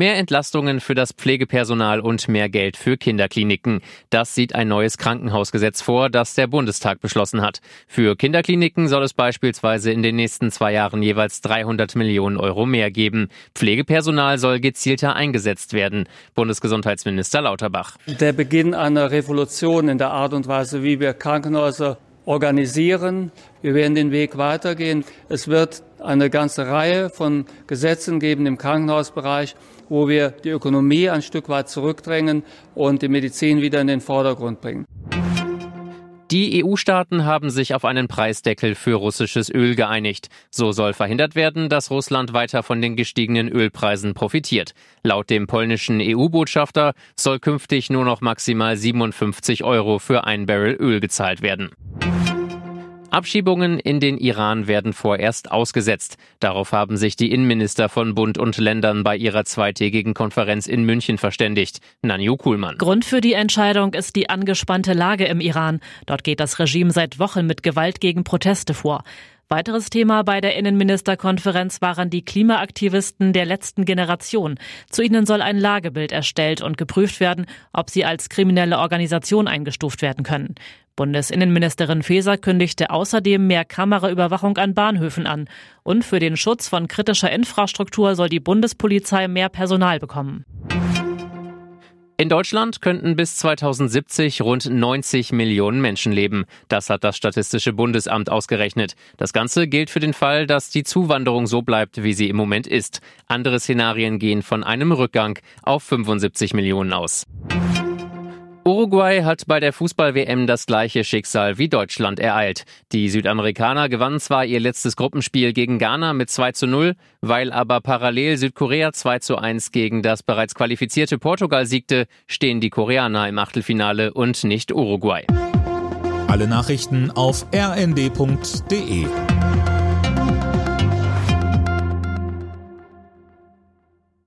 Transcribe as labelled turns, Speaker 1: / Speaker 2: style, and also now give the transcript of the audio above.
Speaker 1: Mehr Entlastungen für das Pflegepersonal und mehr Geld für Kinderkliniken. Das sieht ein neues Krankenhausgesetz vor, das der Bundestag beschlossen hat. Für Kinderkliniken soll es beispielsweise in den nächsten zwei Jahren jeweils 300 Millionen Euro mehr geben. Pflegepersonal soll gezielter eingesetzt werden. Bundesgesundheitsminister Lauterbach.
Speaker 2: Der Beginn einer Revolution in der Art und Weise, wie wir Krankenhäuser organisieren. Wir werden den Weg weitergehen. Es wird eine ganze Reihe von Gesetzen geben im Krankenhausbereich, wo wir die Ökonomie ein Stück weit zurückdrängen und die Medizin wieder in den Vordergrund bringen.
Speaker 1: Die EU-Staaten haben sich auf einen Preisdeckel für russisches Öl geeinigt. So soll verhindert werden, dass Russland weiter von den gestiegenen Ölpreisen profitiert. Laut dem polnischen EU-Botschafter soll künftig nur noch maximal 57 Euro für ein Barrel Öl gezahlt werden. Abschiebungen in den Iran werden vorerst ausgesetzt. Darauf haben sich die Innenminister von Bund und Ländern bei ihrer zweitägigen Konferenz in München verständigt. Nanju Kuhlmann.
Speaker 3: Grund für die Entscheidung ist die angespannte Lage im Iran. Dort geht das Regime seit Wochen mit Gewalt gegen Proteste vor. Weiteres Thema bei der Innenministerkonferenz waren die Klimaaktivisten der letzten Generation. Zu ihnen soll ein Lagebild erstellt und geprüft werden, ob sie als kriminelle Organisation eingestuft werden können. Bundesinnenministerin Faeser kündigte außerdem mehr Kameraüberwachung an Bahnhöfen an. Und für den Schutz von kritischer Infrastruktur soll die Bundespolizei mehr Personal bekommen.
Speaker 1: In Deutschland könnten bis 2070 rund 90 Millionen Menschen leben. Das hat das Statistische Bundesamt ausgerechnet. Das Ganze gilt für den Fall, dass die Zuwanderung so bleibt, wie sie im Moment ist. Andere Szenarien gehen von einem Rückgang auf 75 Millionen aus. Uruguay hat bei der Fußball-WM das gleiche Schicksal wie Deutschland ereilt. Die Südamerikaner gewannen zwar ihr letztes Gruppenspiel gegen Ghana mit 2 zu 0, weil aber parallel Südkorea 2 zu 1 gegen das bereits qualifizierte Portugal siegte, stehen die Koreaner im Achtelfinale und nicht Uruguay.
Speaker 4: Alle Nachrichten auf rnd.de